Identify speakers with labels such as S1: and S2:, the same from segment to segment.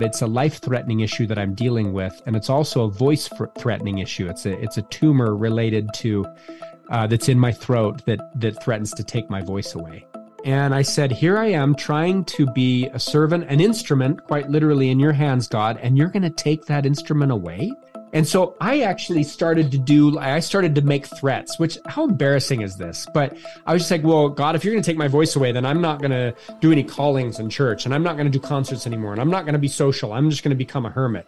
S1: It's a life threatening issue that I'm dealing with, and it's also a voice threatening issue. It's a it's a tumor related to uh, that's in my throat that that threatens to take my voice away. And I said, Here I am trying to be a servant, an instrument, quite literally in your hands, God, and you're going to take that instrument away? And so I actually started to do, I started to make threats, which how embarrassing is this? But I was just like, well, God, if you're going to take my voice away, then I'm not going to do any callings in church and I'm not going to do concerts anymore and I'm not going to be social. I'm just going to become a hermit.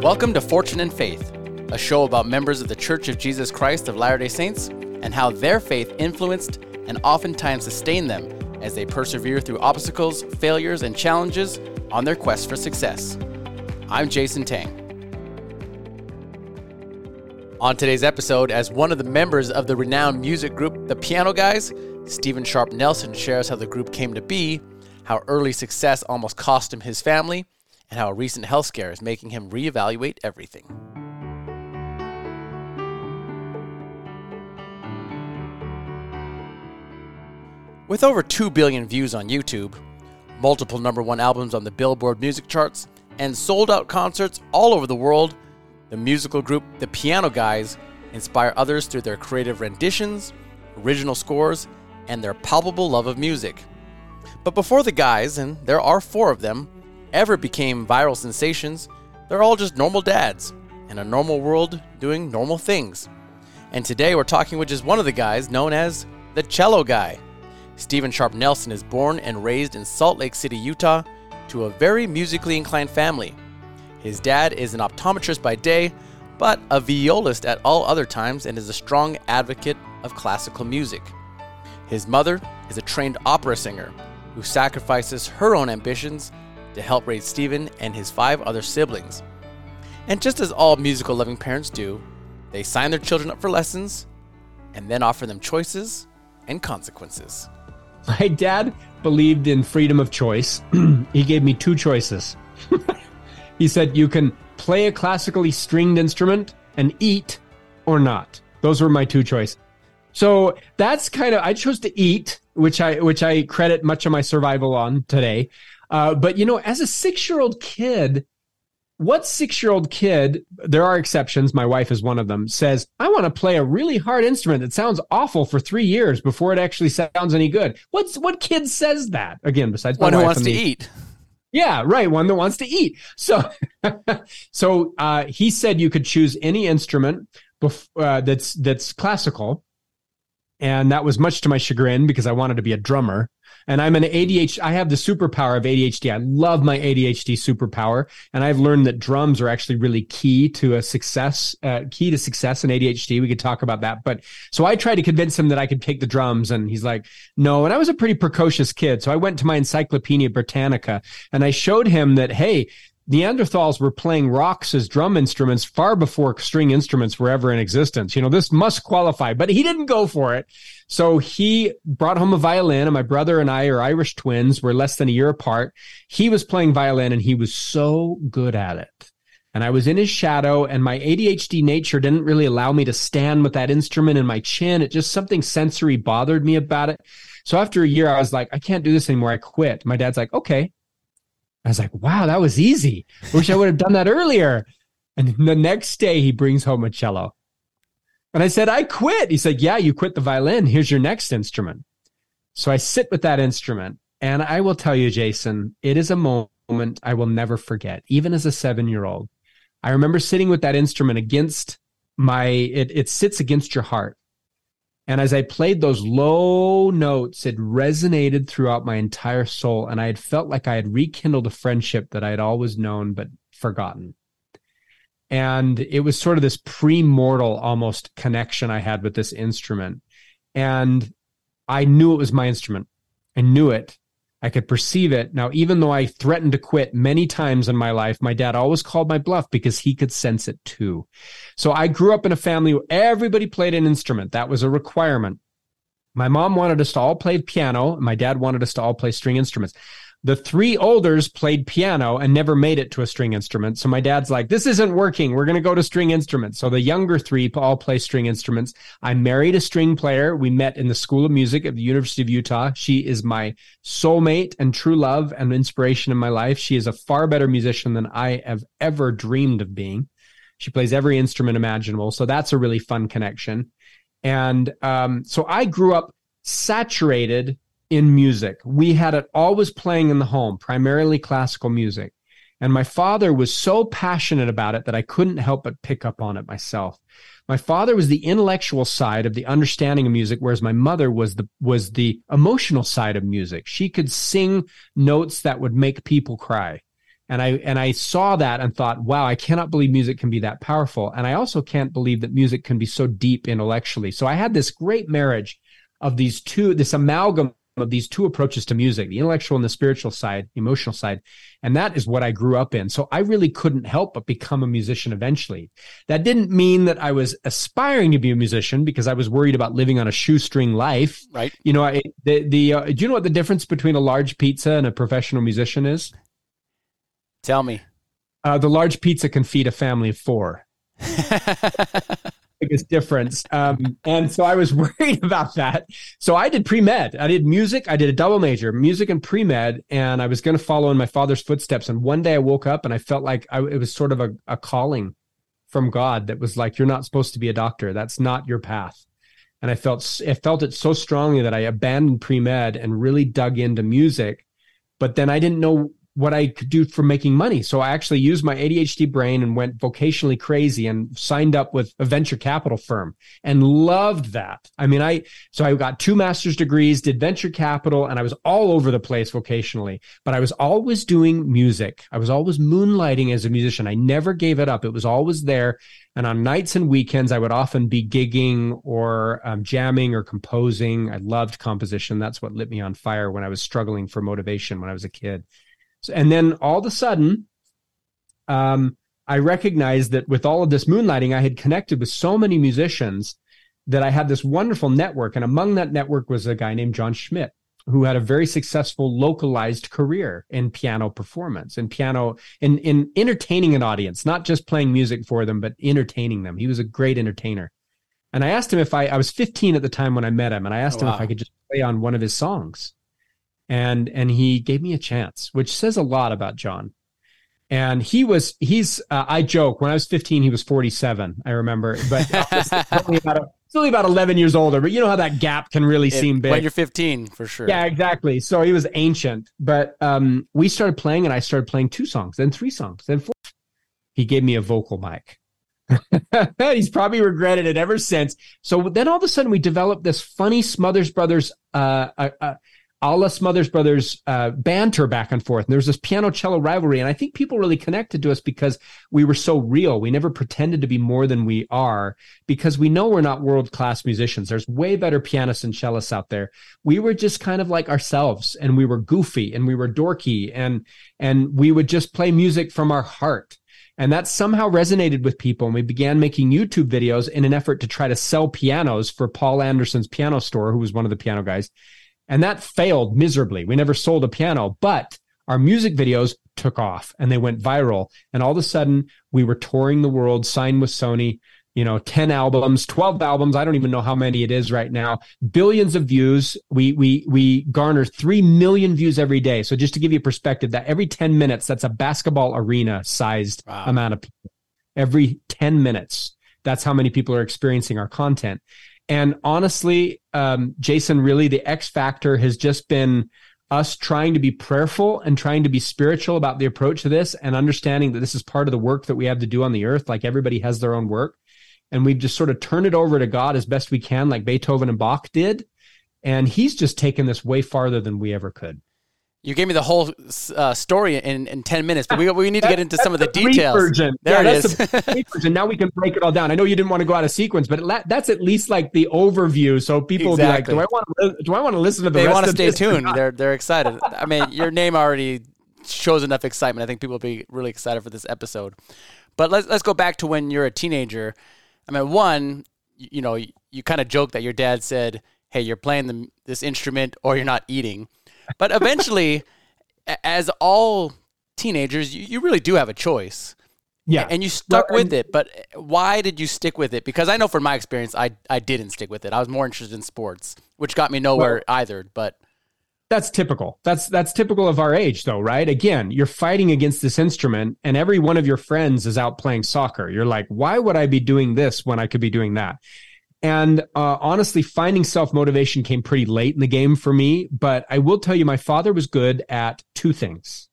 S2: Welcome to Fortune and Faith, a show about members of the Church of Jesus Christ of Latter day Saints and how their faith influenced and oftentimes sustained them as they persevere through obstacles, failures, and challenges on their quest for success. I'm Jason Tang. On today's episode, as one of the members of the renowned music group The Piano Guys, Steven Sharp Nelson shares how the group came to be, how early success almost cost him his family, and how a recent health scare is making him reevaluate everything. With over 2 billion views on YouTube, multiple number one albums on the Billboard music charts, and sold out concerts all over the world, the musical group The Piano Guys inspire others through their creative renditions, original scores, and their palpable love of music. But before the guys, and there are four of them, ever became viral sensations, they're all just normal dads in a normal world doing normal things. And today we're talking with just one of the guys known as the Cello Guy. Steven Sharp Nelson is born and raised in Salt Lake City, Utah, to a very musically inclined family. His dad is an optometrist by day, but a violist at all other times and is a strong advocate of classical music. His mother is a trained opera singer who sacrifices her own ambitions to help raise Steven and his five other siblings. And just as all musical loving parents do, they sign their children up for lessons and then offer them choices and consequences.
S1: My dad believed in freedom of choice. he gave me two choices. he said, You can play a classically stringed instrument and eat or not. Those were my two choices. So that's kind of I chose to eat, which I which I credit much of my survival on today. Uh, but you know, as a six year old kid, what six year old kid, there are exceptions, my wife is one of them, says, I want to play a really hard instrument that sounds awful for three years before it actually sounds any good? What's what kid says that? Again, besides
S2: one who wants to eat.
S1: Yeah, right. One that wants to eat. So, so uh, he said you could choose any instrument bef- uh, that's that's classical, and that was much to my chagrin because I wanted to be a drummer. And I'm an ADHD. I have the superpower of ADHD. I love my ADHD superpower. And I've learned that drums are actually really key to a success, uh, key to success in ADHD. We could talk about that. But so I tried to convince him that I could take the drums and he's like, no. And I was a pretty precocious kid. So I went to my Encyclopedia Britannica and I showed him that, hey, Neanderthals were playing rocks as drum instruments far before string instruments were ever in existence. You know, this must qualify, but he didn't go for it. So he brought home a violin, and my brother and I are Irish twins. We're less than a year apart. He was playing violin, and he was so good at it. And I was in his shadow, and my ADHD nature didn't really allow me to stand with that instrument in my chin. It just something sensory bothered me about it. So after a year, I was like, I can't do this anymore. I quit. My dad's like, okay, I was like, wow, that was easy. Wish I would have done that earlier. And the next day he brings home a cello. And I said, I quit. He said, yeah, you quit the violin. Here's your next instrument. So I sit with that instrument and I will tell you, Jason, it is a moment I will never forget, even as a seven year old. I remember sitting with that instrument against my, it, it sits against your heart. And as I played those low notes, it resonated throughout my entire soul. And I had felt like I had rekindled a friendship that I had always known but forgotten. And it was sort of this pre-mortal almost connection I had with this instrument. And I knew it was my instrument. I knew it. I could perceive it. Now, even though I threatened to quit many times in my life, my dad always called my bluff because he could sense it too. So I grew up in a family where everybody played an instrument. That was a requirement. My mom wanted us to all play piano. And my dad wanted us to all play string instruments. The three olders played piano and never made it to a string instrument. So my dad's like, this isn't working. We're going to go to string instruments. So the younger three all play string instruments. I married a string player. We met in the School of Music at the University of Utah. She is my soulmate and true love and inspiration in my life. She is a far better musician than I have ever dreamed of being. She plays every instrument imaginable. So that's a really fun connection. And um, so I grew up saturated in music. We had it always playing in the home, primarily classical music. And my father was so passionate about it that I couldn't help but pick up on it myself. My father was the intellectual side of the understanding of music, whereas my mother was the was the emotional side of music. She could sing notes that would make people cry. And I and I saw that and thought, wow, I cannot believe music can be that powerful. And I also can't believe that music can be so deep intellectually. So I had this great marriage of these two, this amalgam of these two approaches to music, the intellectual and the spiritual side, emotional side. And that is what I grew up in. So I really couldn't help but become a musician eventually. That didn't mean that I was aspiring to be a musician because I was worried about living on a shoestring life.
S2: Right.
S1: You know, I, the, the, uh, do you know what the difference between a large pizza and a professional musician is?
S2: Tell me.
S1: Uh, the large pizza can feed a family of four. biggest difference. Um, and so I was worried about that. So I did pre med. I did music. I did a double major, music and pre med, and I was going to follow in my father's footsteps. And one day I woke up and I felt like I, it was sort of a, a calling from God that was like, "You're not supposed to be a doctor. That's not your path." And I felt I felt it so strongly that I abandoned pre med and really dug into music. But then I didn't know what I could do for making money. So I actually used my ADHD brain and went vocationally crazy and signed up with a venture capital firm and loved that. I mean, I, so I got two master's degrees, did venture capital, and I was all over the place vocationally, but I was always doing music. I was always moonlighting as a musician. I never gave it up. It was always there. And on nights and weekends, I would often be gigging or um, jamming or composing. I loved composition. That's what lit me on fire when I was struggling for motivation when I was a kid. And then all of a sudden, um, I recognized that with all of this moonlighting, I had connected with so many musicians that I had this wonderful network. And among that network was a guy named Jon Schmidt, who had a very successful localized career in piano performance and piano in, in entertaining an audience, not just playing music for them, but entertaining them. He was a great entertainer. And I asked him if I, I was 15 at the time when I met him, and I asked oh, wow. him if I could just play on one of his songs and and he gave me a chance, which says a lot about Jon. And he was he's uh, I joke when I was 15 he was 47 I remember but only about only about 11 years older but you know how that gap can really it, seem big
S2: when you're 15 for sure
S1: yeah exactly so he was ancient but um, we started playing and I started playing two songs then three songs then four he gave me a vocal mic He's probably regretted it ever since. So then all of a sudden we developed this funny Smothers Brothers uh, uh, uh, a la Smothers Brothers uh, banter back and forth. And there was this piano cello rivalry. And I think people really connected to us because we were so real. We never pretended to be more than we are because we know we're not world class musicians. There's way better pianists and cellists out there. We were just kind of like ourselves and we were goofy and we were dorky and, and we would just play music from our heart. And that somehow resonated with people. And we began making YouTube videos in an effort to try to sell pianos for Paul Anderson's piano store, who was one of the piano guys and that failed miserably. We never sold a piano, but our music videos took off and they went viral. And all of a sudden, we were touring the world, signed with Sony, you know, 10 albums, 12 albums. I don't even know how many it is right now. Billions of views. We, we, we garner 3 million views every day. So just to give you perspective, that every 10 minutes, that's a basketball arena sized wow. amount of people. Every 10 minutes. That's how many people are experiencing our content. And honestly, um, Jason, really the X factor has just been us trying to be prayerful and trying to be spiritual about the approach to this and understanding that this is part of the work that we have to do on the earth. Like everybody has their own work. And we've just sort of turned it over to God as best we can, like Beethoven and Bach did. And he's just taken this way farther than we ever could.
S2: You gave me the whole uh, story in, in 10 minutes, but we, we need to get into some of the details.
S1: Version.
S2: There
S1: yeah,
S2: it is.
S1: the version. Now we can break it all down. I know you didn't want to go out of sequence, but that's at least like the overview. So people exactly. will be like, do I want to, do I want to listen to the
S2: they
S1: rest
S2: want to stay tuned. They're, they're excited. I mean, your name already shows enough excitement. I think people will be really excited for this episode. But let's, let's go back to when you're a teenager. I mean, one, you, you know, you, you kind of joke that your dad said, hey, you're playing the, this instrument or you're not eating. But eventually, as all teenagers, you, you really do have a choice.
S1: Yeah.
S2: And you stuck
S1: Well,
S2: with it, but why did you stick with it? Because I know from my experience, I I didn't stick with it. I was more interested in sports, which got me nowhere either. But
S1: That's typical. That's that's typical of our age though, right? Again, you're fighting against this instrument and every one of your friends is out playing soccer. You're like, "Why would I be doing this when I could be doing that?" And uh, honestly, finding self motivation came pretty late in the game for me. But I will tell you, my father was good at two things.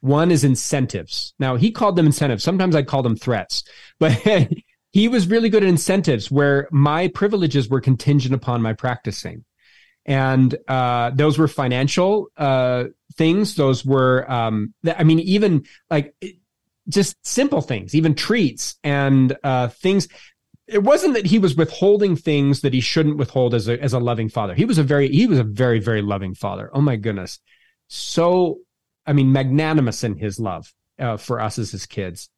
S1: One is incentives. Now, he called them incentives. Sometimes I'd call them threats, but he was really good at incentives where my privileges were contingent upon my practicing. And uh, those were financial uh, things. Those were, um, I mean, even like just simple things, even treats and uh, things it wasn't that he was withholding things that he shouldn't withhold as a as a loving father. He was a very he was a very very loving father. Oh my goodness, so I mean magnanimous in his love uh, for us as his kids,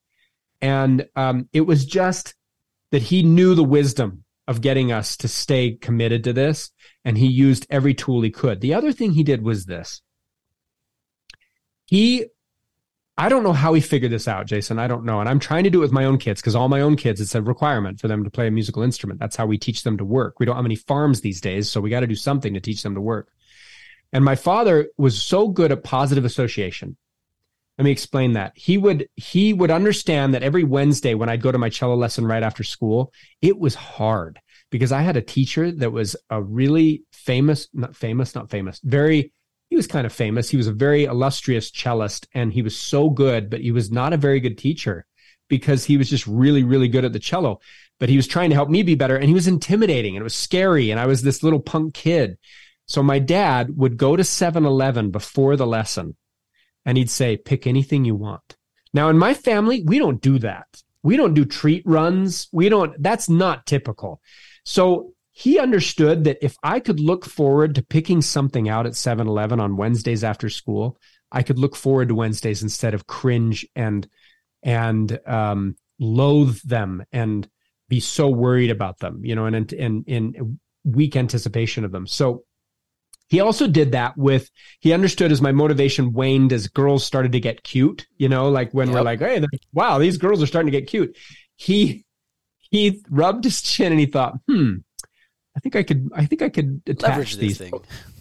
S1: and um, it was just that he knew the wisdom of getting us to stay committed to this, and he used every tool he could. The other thing he did was this. He I don't know how he figured this out, Jason. I don't know. And I'm trying to do it with my own kids because all my own kids, it's a requirement for them to play a musical instrument. That's how we teach them to work. We don't have any farms these days, so we got to do something to teach them to work. And my father was so good at positive association. Let me explain that. He would he would understand that every Wednesday when I'd go to my cello lesson right after school, it was hard because I had a teacher that was a really famous, not famous, not famous, very he was kind of famous. He was a very illustrious cellist and he was so good, but he was not a very good teacher because he was just really, really good at the cello. But he was trying to help me be better and he was intimidating and it was scary. And I was this little punk kid. So my dad would go to 7 Eleven before the lesson and he'd say, pick anything you want. Now, in my family, we don't do that. We don't do treat runs. We don't, that's not typical. So he understood that if I could look forward to picking something out at 7 Eleven on Wednesdays after school, I could look forward to Wednesdays instead of cringe and, and, um, loathe them and be so worried about them, you know, and, and in weak anticipation of them. So he also did that with he understood as my motivation waned as girls started to get cute you know like when we're like hey wow these girls are starting to get cute he he rubbed his chin and he thought hmm i think i could i think i could attach
S2: leverage
S1: these
S2: thing.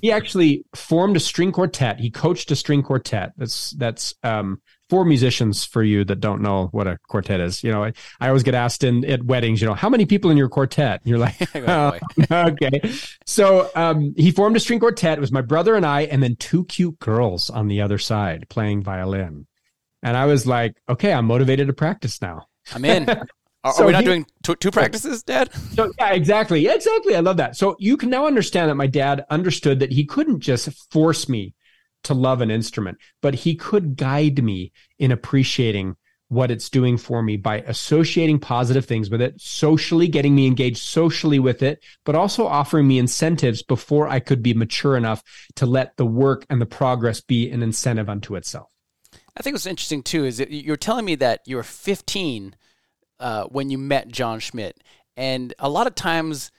S1: he actually formed a string quartet he coached a string quartet that's that's um four musicians for you that don't know what a quartet is you know i, I always get asked in at weddings you know how many people in your quartet and you're like
S2: Oh,
S1: okay. So um, he formed a string quartet. It was my brother and I, and then two cute girls on the other side playing violin. And I was like, okay, I'm motivated to practice now.
S2: I'm in. Are, are we not
S1: he-
S2: doing two, two practices, Dad?
S1: So yeah, exactly. Yeah, exactly. I love that. So you can now understand that my dad understood that he couldn't just force me to love an instrument, but he could guide me in appreciating what it's doing for me by associating positive things with it, socially getting me engaged socially with it, but also offering me incentives before I could be mature enough to let the work and the progress be an incentive unto itself.
S2: I think what's interesting too is that you're telling me that you were 15 uh, when you met Jon Schmidt, and a lot of times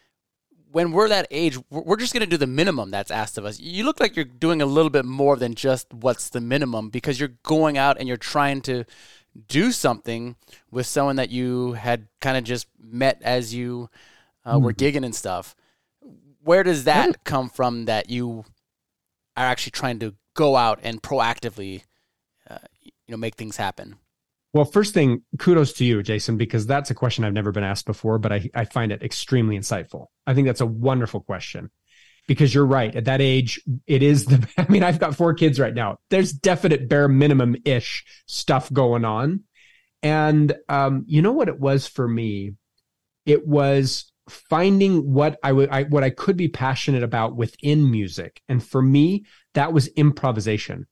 S2: when we're that age, we're just going to do the minimum that's asked of us. You look like you're doing a little bit more than just what's the minimum because you're going out and you're trying to do something with someone that you had kind of just met as you uh, were gigging and stuff. Where does that come from that you are actually trying to go out and proactively uh, you know make things happen
S1: Well, first thing, kudos to you, Jason, because that's a question I've never been asked before, but I, I find it extremely insightful. I think that's a wonderful question because you're right. At that age, it is the, I mean, I've got four kids right now. There's definite bare minimum ish stuff going on. And, um, you know what it was for me? It was finding what I would, I, what I could be passionate about within music. And for me, that was improvisation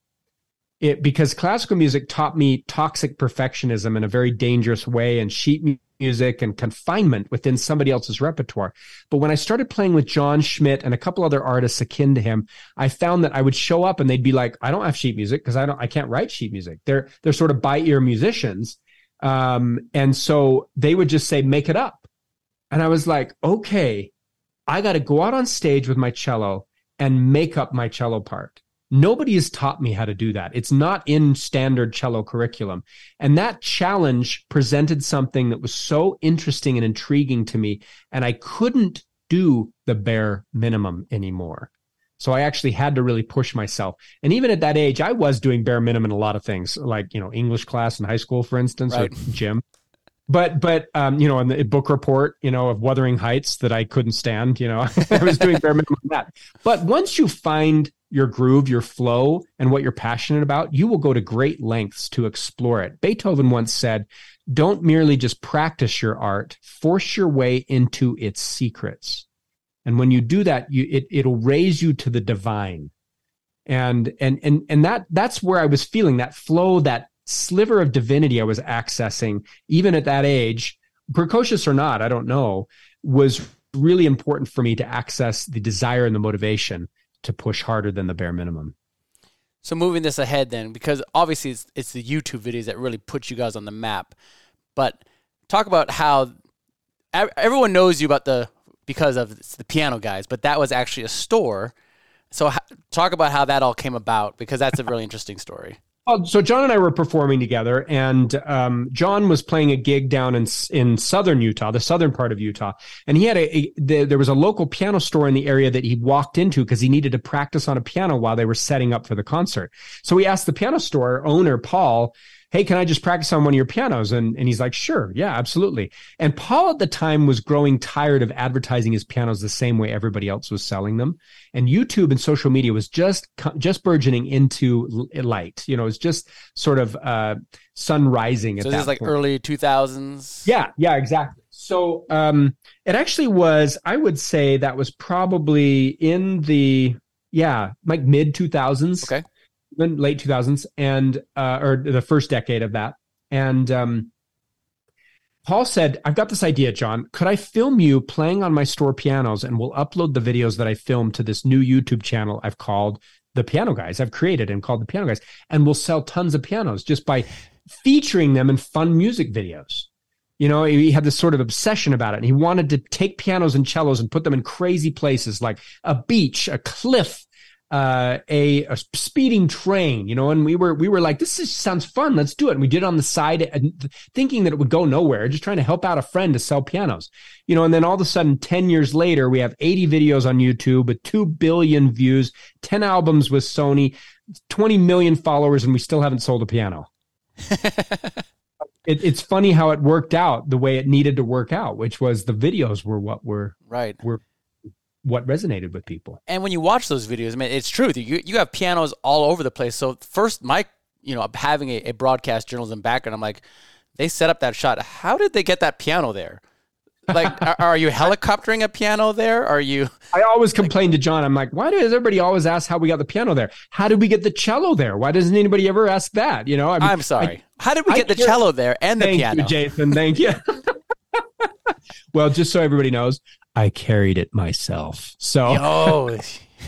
S1: it because classical music taught me toxic perfectionism in a very dangerous way and sheet music and confinement within somebody else's repertoire. But when I started playing with Jon Schmidt and a couple other artists akin to him, I found that I would show up and they'd be like, I don't have sheet music because I don't I can't write sheet music. They're they're sort of by ear musicians. Um, and so they would just say, make it up. And I was like, okay, I got to go out on stage with my cello and make up my cello part Nobody has taught me how to do that. It's not in standard cello curriculum. And that challenge presented something that was so interesting and intriguing to me. And I couldn't do the bare minimum anymore. So I actually had to really push myself. And even at that age, I was doing bare minimum in a lot of things, like, you know, English class in high school, for instance, right. or gym. But, but, um, you know, in the book report, you know, of Wuthering Heights that I couldn't stand, you know, I was doing bare minimum that. But once you find your groove, your flow, and what you're passionate about, you will go to great lengths to explore it. Beethoven once said, don't merely just practice your art, force your way into its secrets. And when you do that, you, it, it'll raise you to the divine. And, and, and, and that, that's where I was feeling that flow, that sliver of divinity I was accessing, even at that age, precocious or not, I don't know, was really important for me to access the desire and the motivation to push harder than the bare minimum.
S2: So moving this ahead then, because obviously it's, it's the YouTube videos that really put you guys on the map, but talk about how everyone knows you about the because of the piano guys, but that was actually a store. So talk about how that all came about because that's a really interesting story.
S1: Well, so Jon and I were performing together, and um, Jon was playing a gig down in in southern Utah, the southern part of Utah, and he had a, a the, there was a local piano store in the area that he walked into because he needed to practice on a piano while they were setting up for the concert. So he asked the piano store owner Paul hey, can I just practice on one of your pianos? And, and he's like, sure. Yeah, absolutely. And Paul at the time was growing tired of advertising his pianos the same way everybody else was selling them. And YouTube and social media was just, just burgeoning into light. You know, it's just sort of, uh, sun rising.
S2: So this is like point. early 2000s.
S1: Yeah. Yeah, exactly. So, um, it actually was, I would say that was probably in the, yeah, like mid 2000s.
S2: Okay
S1: late 2000s and uh, or the first decade of that. And um, paul said i've got this idea jon. Could i film you playing on my store pianos and we'll upload the videos that i filmed to this new youtube channel i've called the piano guys. I've created and called the piano guys. And we'll sell tons of pianos just by featuring them in fun music videos. You know, he had this sort of obsession about it. And he wanted to take pianos and cellos and put them in crazy places like a beach, a cliff, uh, a, a, speeding train, you know, and we were we were like, this is, sounds fun. Let's do it. And we did it on the side, and thinking that it would go nowhere, just trying to help out a friend to sell pianos, you know. And then all of a sudden, ten years later, we have eighty videos on YouTube with two billion views, ten albums with Sony, twenty million followers, and we still haven't sold a piano. it, it's funny how it worked out the way it needed to work out, which was the videos were what were
S2: right
S1: were what resonated with people.
S2: And when you watch those videos, I mean, it's true. You you have pianos all over the place. So first, Mike, you know, having a, a broadcast journalism background, I'm like, they set up that shot. How did they get that piano there? Like, are, are, you helicoptering a piano there? Are you?
S1: I always like, complain to Jon. I'm like, why does everybody always ask how we got the piano there? How did we get the cello there? Why doesn't anybody ever ask that? You know,
S2: I am sorry. I, how did we get I, the cello there and the piano?
S1: You, Jason. Thank you. well, just so everybody knows, I carried it myself. So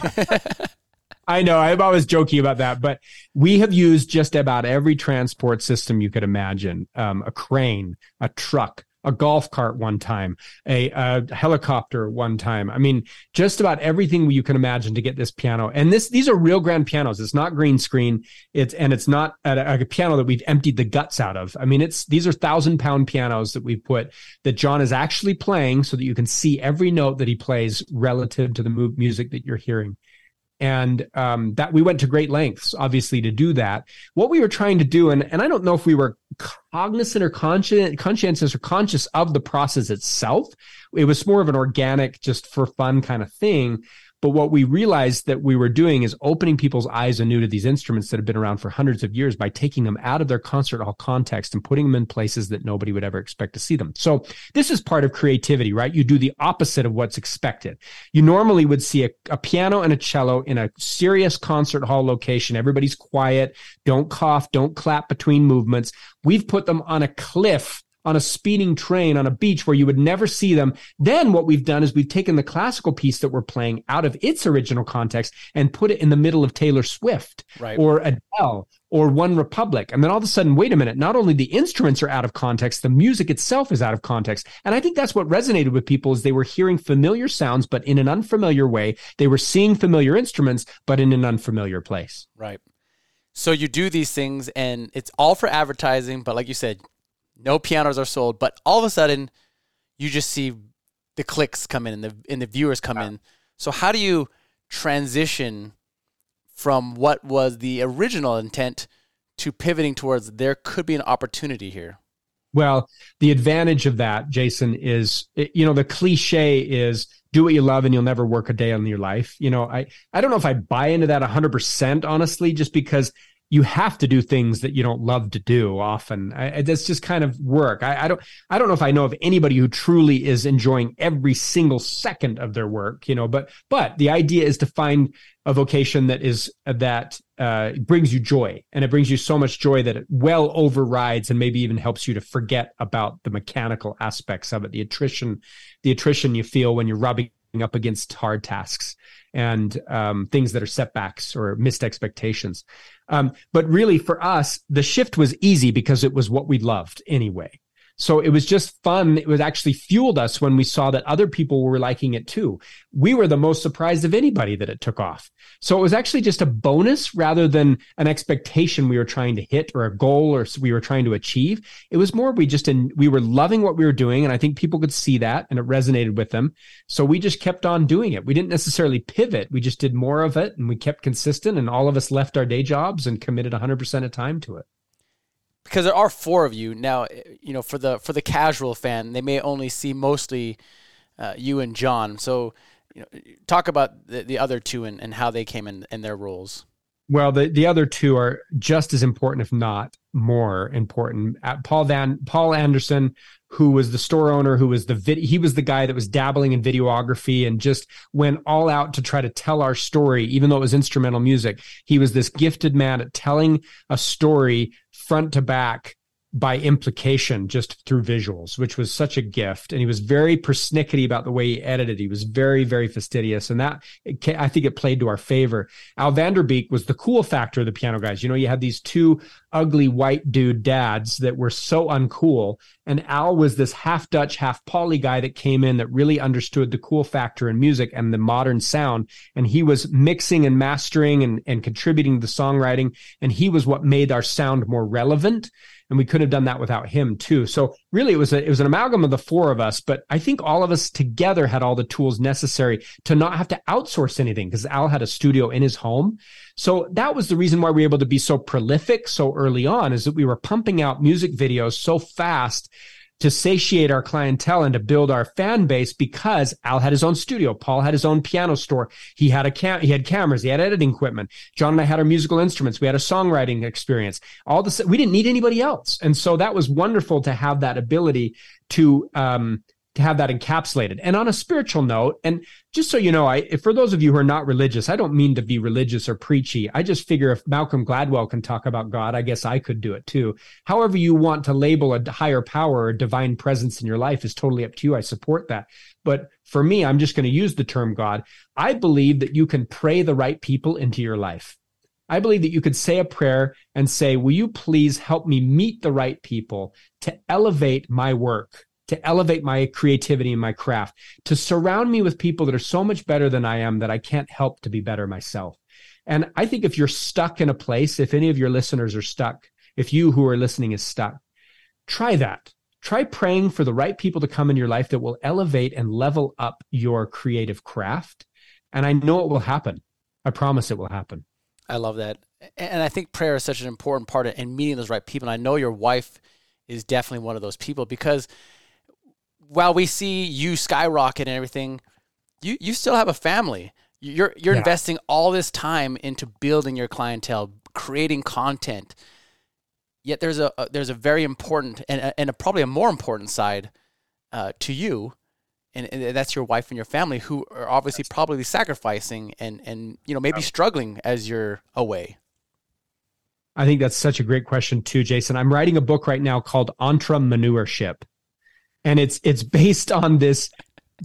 S1: I know I'm always joking about that, but we have used just about every transport system you could imagine. Um, a crane, a truck, a golf cart one time, a, a, helicopter one time. I mean, just about everything you can imagine to get this piano. And this, these are real grand pianos. It's not green screen. It's, and it's not a, a piano that we've emptied the guts out of. I mean, it's, these are thousand pound pianos that we've put that Jon is actually playing so that you can see every note that he plays relative to the music that you're hearing and um, that we went to great lengths obviously to do that. What we were trying to do and, and i don't know if we were cognizant or conscientious or conscious of the process itself. It was more of an organic just for fun kind of thing but what we realized that we were doing is opening people's eyes anew to these instruments that have been around for hundreds of years by taking them out of their concert hall context and putting them in places that nobody would ever expect to see them. So this is part of creativity, right? You do the opposite of what's expected. You normally would see a, a piano and a cello in a serious concert hall location. Everybody's quiet. Don't cough. Don't clap between movements. We've put them on a cliff on a speeding train on a beach where you would never see them. Then what we've done is we've taken the classical piece that we're playing out of its original context and put it in the middle of Taylor Swift
S2: Right.
S1: or Adele or OneRepublic. And then all of a sudden, wait a minute, not only the instruments are out of context, the music itself is out of context. And I think that's what resonated with people is they were hearing familiar sounds, but in an unfamiliar way. They were seeing familiar instruments, but in an unfamiliar place.
S2: Right. So you do these things and it's all for advertising, but like you said, no pianos are sold, but all of a sudden you just see the clicks come in and the and the viewers come in. So how do you transition from what was the original intent to pivoting towards there could be an opportunity here?
S1: Well, the advantage of that, Jason, is you know the cliche is do what you love and you'll never work a day in your life. You know, I I don't know if I buy into that 100% honestly just because you have to do things that you don't love to do often. I, that's just kind of work. I, I, don't I don't know if I know of anybody who truly is enjoying every single second of their work, you know, but but the idea is to find a vocation that is that uh, brings you joy and it brings you so much joy that it well overrides and maybe even helps you to forget about the mechanical aspects of it the attrition the attrition you feel when you're rubbing up against hard tasks and um, things that are setbacks or missed expectations. Um, but really for us the shift was easy because it was what we loved anyway so it was just fun. It was actually fueled us when we saw that other people were liking it too. We were the most surprised of anybody that it took off. So it was actually just a bonus rather than an expectation we were trying to hit or a goal or we were trying to achieve. It was more we just in, we were loving what we were doing. And I think people could see that and it resonated with them. So we just kept on doing it. We didn't necessarily pivot. We just did more of it and we kept consistent and all of us left our day jobs and committed 100% of time to it
S2: because there are four of you now. You know, for the for the casual fan, they may only see mostly uh, you and Jon. So, you know, talk about the, the other two and, and how they came in in their roles.
S1: Well, the, the other two are just as important, if not more important. Uh, Paul Van Paul Anderson, who was the store owner, who was the vid- he was the guy that was dabbling in videography and just went all out to try to tell our story, even though it was instrumental music. He was this gifted man at telling a story front to back by implication just through visuals, which was such a gift. And he was very persnickety about the way he edited. He was very, very fastidious. And that, I think it played to our favor. Al van der Beek was the cool factor of the piano guys. You know, you had these two ugly white dude dads that were so uncool. And Al was this half Dutch, half Poly guy that came in that really understood the cool factor in music and the modern sound. And he was mixing and mastering and, and contributing to the songwriting. And he was what made our sound more relevant and we could have done that without him too. So really, it was a, it was an amalgam of the four of us, but I think all of us together had all the tools necessary to not have to outsource anything because Al had a studio in his home. So that was the reason why we were able to be so prolific so early on, is that we were pumping out music videos so fast to satiate our clientele and to build our fan base because Al had his own studio. Paul had his own piano store. He had a cam- he had cameras. He had editing equipment. Jon and I had our musical instruments. We had a songwriting experience. All this, we didn't need anybody else. And so that was wonderful to have that ability to, um, to have that encapsulated. And on a spiritual note, and just so you know, I for those of you who are not religious, I don't mean to be religious or preachy. I just figure if Malcolm Gladwell can talk about God, I guess I could do it too. However you want to label a higher power or divine presence in your life is totally up to you. I support that. But for me, I'm just going to use the term God. I believe that you can pray the right people into your life. I believe that you could say a prayer and say, Will you please help me meet the right people to elevate my work? To elevate my creativity and my craft, to surround me with people that are so much better than I am that I can't help to be better myself. And I think if you're stuck in a place, if any of your listeners are stuck, if you who are listening is stuck, try that. Try praying for the right people to come in your life that will elevate and level up your creative craft. And I know it will happen. I promise it will happen.
S2: I love that. And I think prayer is such an important part in meeting those right people. And I know your wife is definitely one of those people because while we see you skyrocket and everything, you you still have a family. You're you're yeah. investing all this time into building your clientele, creating content. Yet there's a, a there's a very important and and a, probably a more important side uh, to you, and, and, that's your wife and your family who are obviously probably sacrificing and and you know maybe struggling as you're away.
S1: I think that's such a great question too, Jason. I'm writing a book right now called Entrepreneurship. And it's it's based on this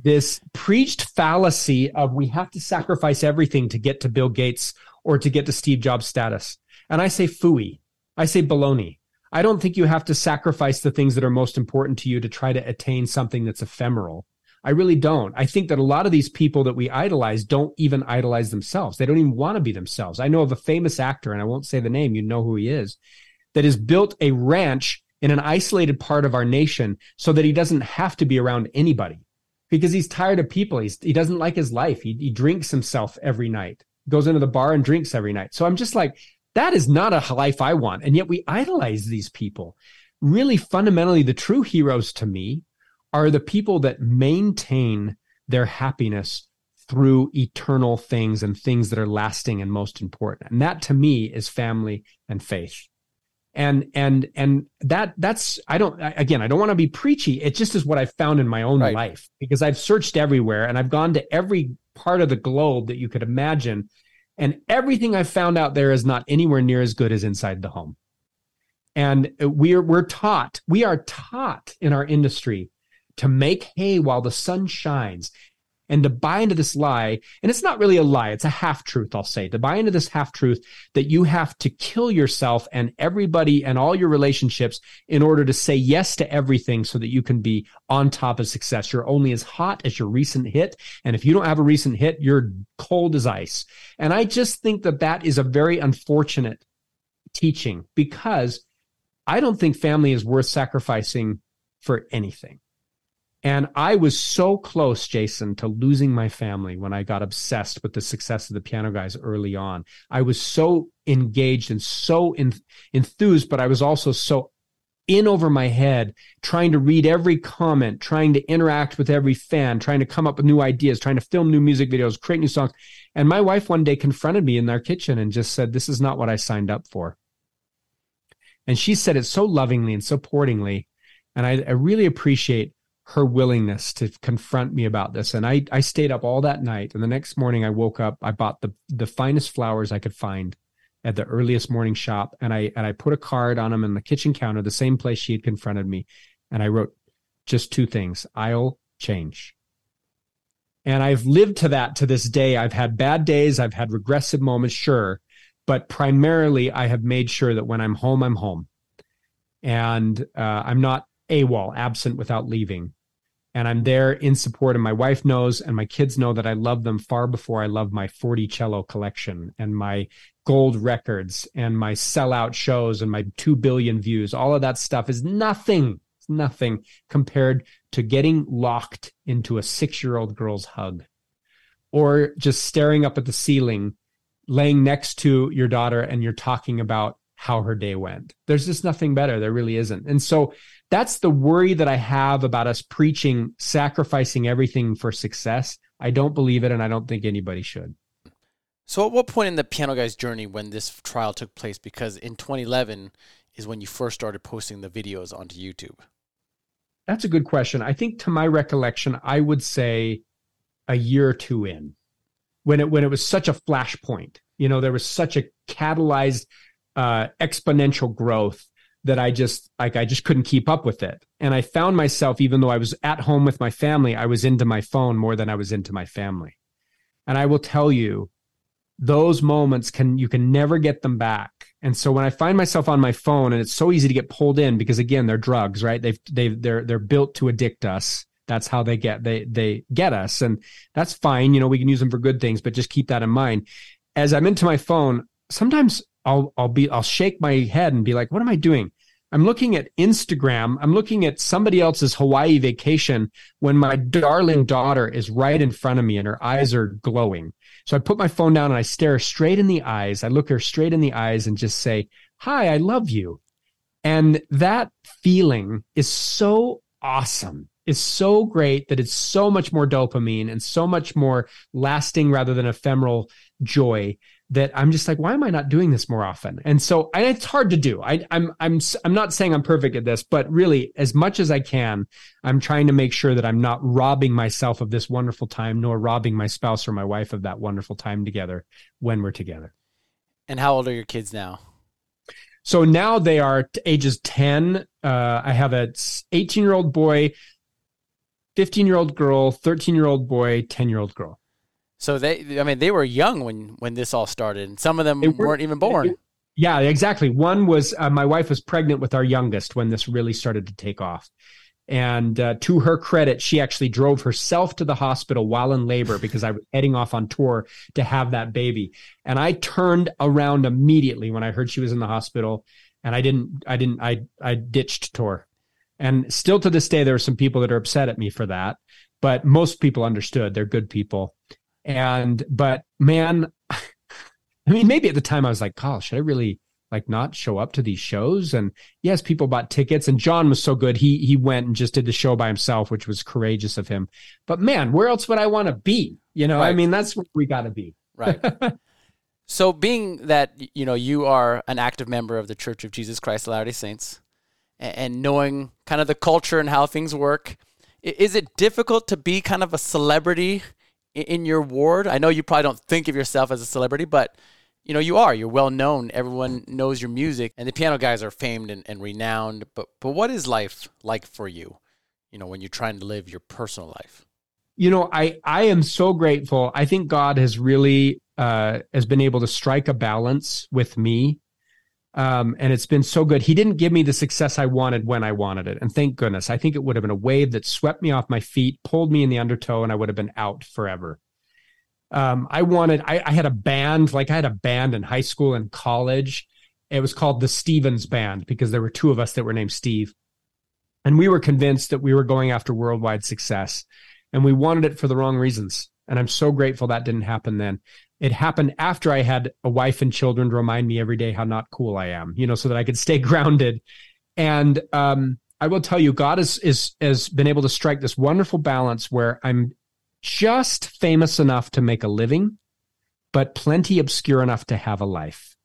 S1: this preached fallacy of we have to sacrifice everything to get to Bill Gates or to get to Steve Jobs status. And I say fooey. I say baloney. I don't think you have to sacrifice the things that are most important to you to try to attain something that's ephemeral. I really don't. I think that a lot of these people that we idolize don't even idolize themselves. They don't even want to be themselves. I know of a famous actor, and I won't say the name, you know who he is, that has built a ranch in an isolated part of our nation so that he doesn't have to be around anybody because he's tired of people. He's, he doesn't like his life. He, he drinks himself every night, goes into the bar and drinks every night. So I'm just like, that is not a life I want. And yet we idolize these people. Really, fundamentally, the true heroes to me are the people that maintain their happiness through eternal things and things that are lasting and most important. And that to me is family and faith. And and and that that's I don't again I don't want to be preachy. It just is what I've found in my own right. life because I've searched everywhere and I've gone to every part of the globe that you could imagine and everything I've found out there is not anywhere near as good as inside the home. And we're we're taught, we are taught in our industry to make hay while the sun shines and to buy into this lie. And it's not really a lie. It's a half truth, I'll say, to buy into this half truth that you have to kill yourself and everybody and all your relationships in order to say yes to everything so that you can be on top of success. You're only as hot as your recent hit. And if you don't have a recent hit, you're cold as ice. And I just think that that is a very unfortunate teaching because I don't think family is worth sacrificing for anything. And I was so close, Jason, to losing my family when I got obsessed with the success of the piano guys early on. I was so engaged and so in, enthused, but I was also so in over my head, trying to read every comment, trying to interact with every fan, trying to come up with new ideas, trying to film new music videos, create new songs. And my wife one day confronted me in our kitchen and just said, This is not what I signed up for. And she said it so lovingly and so portingly. And I, I really appreciate her willingness to confront me about this. And I, I stayed up all that night. And the next morning I woke up, I bought the, the finest flowers I could find at the earliest morning shop. And I, and I put a card on them in the kitchen counter, the same place she had confronted me. And I wrote just two things. I'll change. And I've lived to that to this day. I've had bad days. I've had regressive moments, sure. But primarily I have made sure that when I'm home, I'm home. And uh, I'm not AWOL, absent without leaving. And I'm there in support, and my wife knows, and my kids know that I love them far before I love my 40 cello collection and my gold records and my sellout shows and my 2 billion views. All of that stuff is nothing, nothing compared to getting locked into a six year old girl's hug or just staring up at the ceiling, laying next to your daughter, and you're talking about how her day went. There's just nothing better. There really isn't. And so that's the worry that I have about us preaching sacrificing everything for success. I don't believe it, and I don't think anybody should.
S2: So, at what point in the Piano Guy's journey when this trial took place? Because in 2011 is when you first started posting the videos onto YouTube.
S1: That's a good question. I think, to my recollection, I would say a year or two in, when it when it was such a flashpoint. You know, there was such a catalyzed, uh, exponential growth that I just like I just couldn't keep up with it. And I found myself even though I was at home with my family, I was into my phone more than I was into my family. And I will tell you those moments can you can never get them back. And so when I find myself on my phone and it's so easy to get pulled in because again, they're drugs, right? They've they they're they're built to addict us. That's how they get they they get us and that's fine, you know, we can use them for good things, but just keep that in mind. As I'm into my phone, sometimes I'll I'll be I'll shake my head and be like, what am I doing? I'm looking at Instagram. I'm looking at somebody else's Hawaii vacation when my darling daughter is right in front of me and her eyes are glowing. So I put my phone down and I stare straight in the eyes. I look her straight in the eyes and just say, Hi, I love you. And that feeling is so awesome. It's so great that it's so much more dopamine and so much more lasting rather than ephemeral joy that I'm just like, why am I not doing this more often? And so and it's hard to do. I, I'm I'm I'm not saying I'm perfect at this, but really, as much as I can, I'm trying to make sure that I'm not robbing myself of this wonderful time, nor robbing my spouse or my wife of that wonderful time together when we're together.
S2: And how old are your kids now?
S1: So now they are ages 10. Uh, I have a 18 year old boy, 15 year old girl, 13 year old boy, 10 year old girl.
S2: So they, I mean, they were young when when this all started, and some of them were, weren't even born.
S1: Yeah, exactly. One was uh, my wife was pregnant with our youngest when this really started to take off. And uh, to her credit, she actually drove herself to the hospital while in labor because I was heading off on tour to have that baby. And I turned around immediately when I heard she was in the hospital, and I didn't, I didn't, I, I ditched tour. And still to this day, there are some people that are upset at me for that, but most people understood. They're good people. And, but man, I mean, maybe at the time I was like, "Oh, should I really like not show up to these shows? And yes people bought tickets and jon was so good he he went and just did the show by himself which was courageous of him. But man where else would i want to be? You know right. i mean that's where we got to be.
S2: Right. So being that you know you are an active member of the church of jesus christ of latter-day saints and knowing kind of the culture and how things work is it difficult to be kind of a celebrity in your ward i know you probably don't think of yourself as a celebrity but you know, you are. You're well known. Everyone knows your music, and the piano guys are famed and, and renowned. But but what is life like for you? You know, when you're trying to live your personal life.
S1: You know, I I am so grateful. I think God has really uh, has been able to strike a balance with me, um, and it's been so good. He didn't give me the success I wanted when I wanted it, and thank goodness. I think it would have been a wave that swept me off my feet, pulled me in the undertow, and I would have been out forever um, I wanted, I, I had a band, like I had a band in high school and college. It was called the Stevens Band because there were two of us that were named Steve. And we were convinced that we were going after worldwide success and we wanted it for the wrong reasons. And I'm so grateful that didn't happen then. It happened after I had a wife and children to remind me every day how not cool I am, you know, so that I could stay grounded. And um, I will tell you, God is, is has been able to strike this wonderful balance where I'm just famous enough to make a living, but plenty obscure enough to have a life.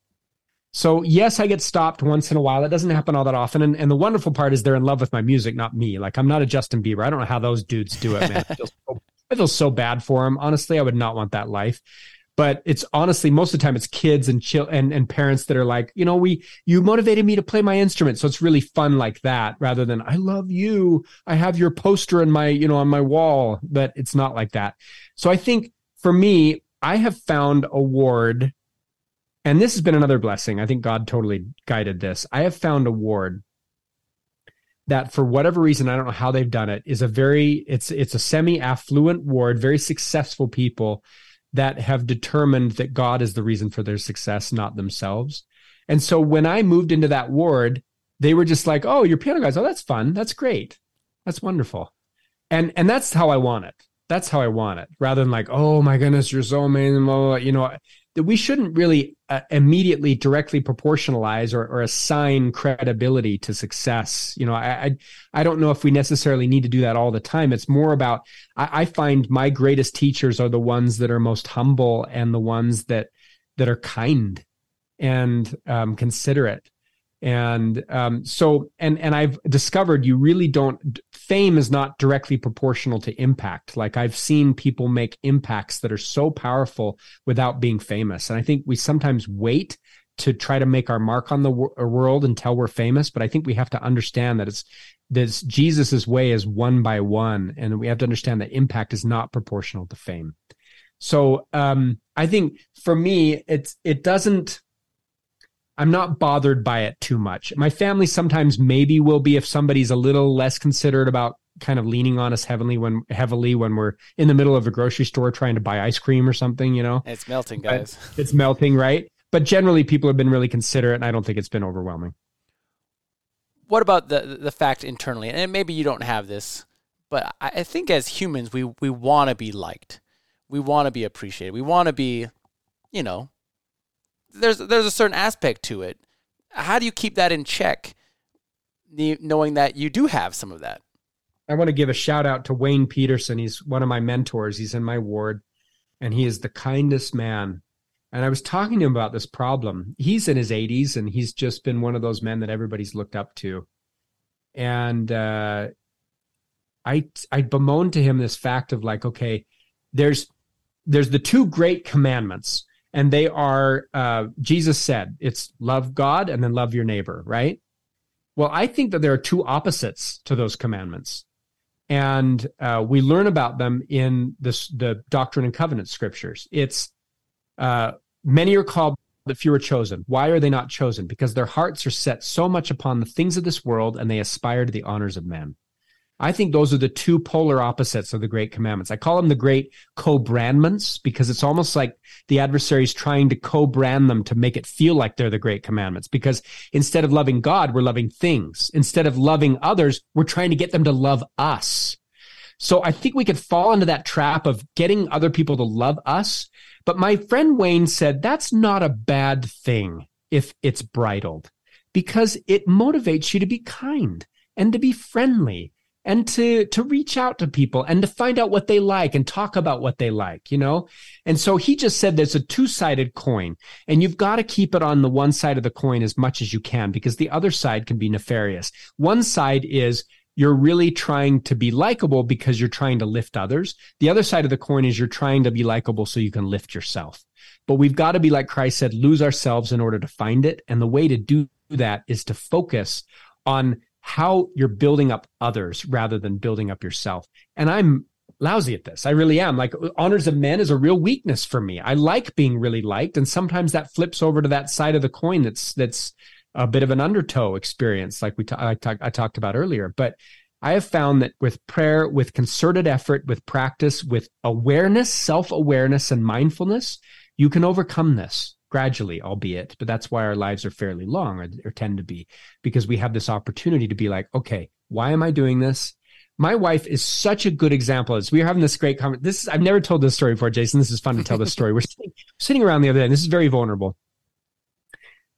S1: So yes, I get stopped once in a while. It doesn't happen all that often. And, and the wonderful part is they're in love with my music, not me. Like I'm not a Justin Bieber. I don't know how those dudes do it, man. I feel so, I feel so bad for them. Honestly, I would not want that life but it's honestly most of the time it's kids and chill and, and parents that are like you know we you motivated me to play my instrument. So it's really fun like that rather than i love you. I have your poster in my you know on my wall. But it's not like that. So i think for me i have found a ward and this has been another blessing. I think god totally guided this. I have found a ward that for whatever reason i don't know how they've done it is a very it's it's a semi affluent ward very successful people that have determined that God is the reason for their success, not themselves. And so when I moved into that ward, they were just like, "Oh, you're piano guys. Oh, that's fun. That's great. That's wonderful." And and that's how I want it. That's how I want it, rather than like, "Oh my goodness, you're so amazing." Blah, blah, blah. You know, that we shouldn't really uh, immediately directly proportionalize or, or, assign credibility to success. You know, I, I, I don't know if we necessarily need to do that all the time. It's more about I, I find my greatest teachers are the ones that are most humble and the ones that that are kind and um, considerate and um, so and and i've discovered you really don't fame is not directly proportional to impact. Like i've seen people make impacts that are so powerful without being famous. And i think we sometimes wait to try to make our mark on the wor- uh, world until we're famous but i think we have to understand that it's this jesus's way is one by one and we have to understand that impact is not proportional to fame. So um, i think for me it's it doesn't I'm not bothered by it too much. My family sometimes maybe will be if somebody's a little less considerate about kind of leaning on us heavily when heavily when we're in the middle of a grocery store trying to buy ice cream or something, you know.
S2: It's melting, guys.
S1: It's melting, right? But generally people have been really considerate and I don't think it's been overwhelming.
S2: What about the the fact internally? And maybe you don't have this, but I think as humans we we want to be liked. We want to be appreciated. We want to be, you know, there's there's a certain aspect to it. How do you keep that in check, knowing that you do have some of that?
S1: I want to give a shout out to Wayne Peterson. He's one of my mentors. He's in my ward, and he is the kindest man. And I was talking to him about this problem. He's in his 80s, and he's just been one of those men that everybody's looked up to. And uh, I I bemoaned to him this fact of like, okay, there's there's the two great commandments and they are uh, Jesus said it's love God and then love your neighbor, right? Well, I think that there are two opposites to those commandments, and uh, we learn about them in this the Doctrine and Covenant scriptures. It's uh, many are called, but few are chosen. Why are they not chosen? Because their hearts are set so much upon the things of this world, and they aspire to the honors of men. I think those are the two polar opposites of the great commandments. I call them the great co-brandments because it's almost like the adversary is trying to co-brand them to make it feel like they're the great commandments. Because instead of loving God, we're loving things. Instead of loving others, we're trying to get them to love us. So I think we could fall into that trap of getting other people to love us. But my friend Wayne said that's not a bad thing if it's bridled because it motivates you to be kind and to be friendly and to to reach out to people and to find out what they like and talk about what they like you know? And so he just said there's a two-sided coin and you've got to keep it on the one side of the coin as much as you can because the other side can be nefarious. One side is you're really trying to be likable because you're trying to lift others. The other side of the coin is you're trying to be likable so you can lift yourself. But we've got to be like Christ said lose ourselves in order to find it. And the way to do that is to focus on how you're building up others rather than building up yourself. And I'm lousy at this. I really am. Like honors of men is a real weakness for me. I like being really liked, and sometimes that flips over to that side of the coin that's that's a bit of an undertow experience, like we I talked about earlier. But I have found that with prayer, with concerted effort, with practice, with awareness, self awareness, and mindfulness, you can overcome this gradually, albeit, but that's why our lives are fairly long or, or tend to be because we have this opportunity to be like, okay, why am I doing this? My wife is such a good example. As we are having this great conversation, this I've never told this story before, Jason. This is fun to tell this story. We're sitting, sitting around the other day, and this is very vulnerable.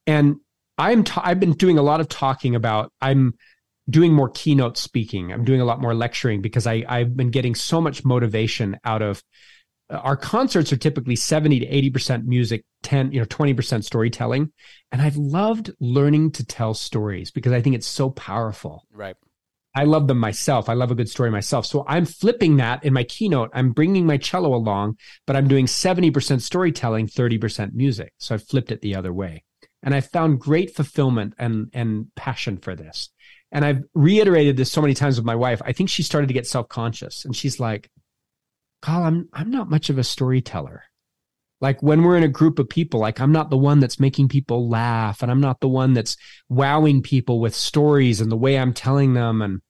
S1: And I'm ta- I've been doing a lot of talking about I'm doing more keynote speaking. I'm doing a lot more lecturing because I I've been getting so much motivation out of our concerts are typically 70 to 80% music 10 you know 20% storytelling. And i've loved learning to tell stories because i think it's so powerful.
S2: Right.
S1: I love them myself. I love a good story myself. So i'm flipping that in my keynote. I'm bringing my cello along but i'm doing 70% storytelling 30% music. So i've flipped it the other way. And i've found great fulfillment and and passion for this. And i've reiterated this so many times with my wife. I think she started to get self-conscious and she's like Carl, I'm I'm not much of a storyteller. Like when we're in a group of people, like I'm not the one that's making people laugh and I'm not the one that's wowing people with stories and the way I'm telling them and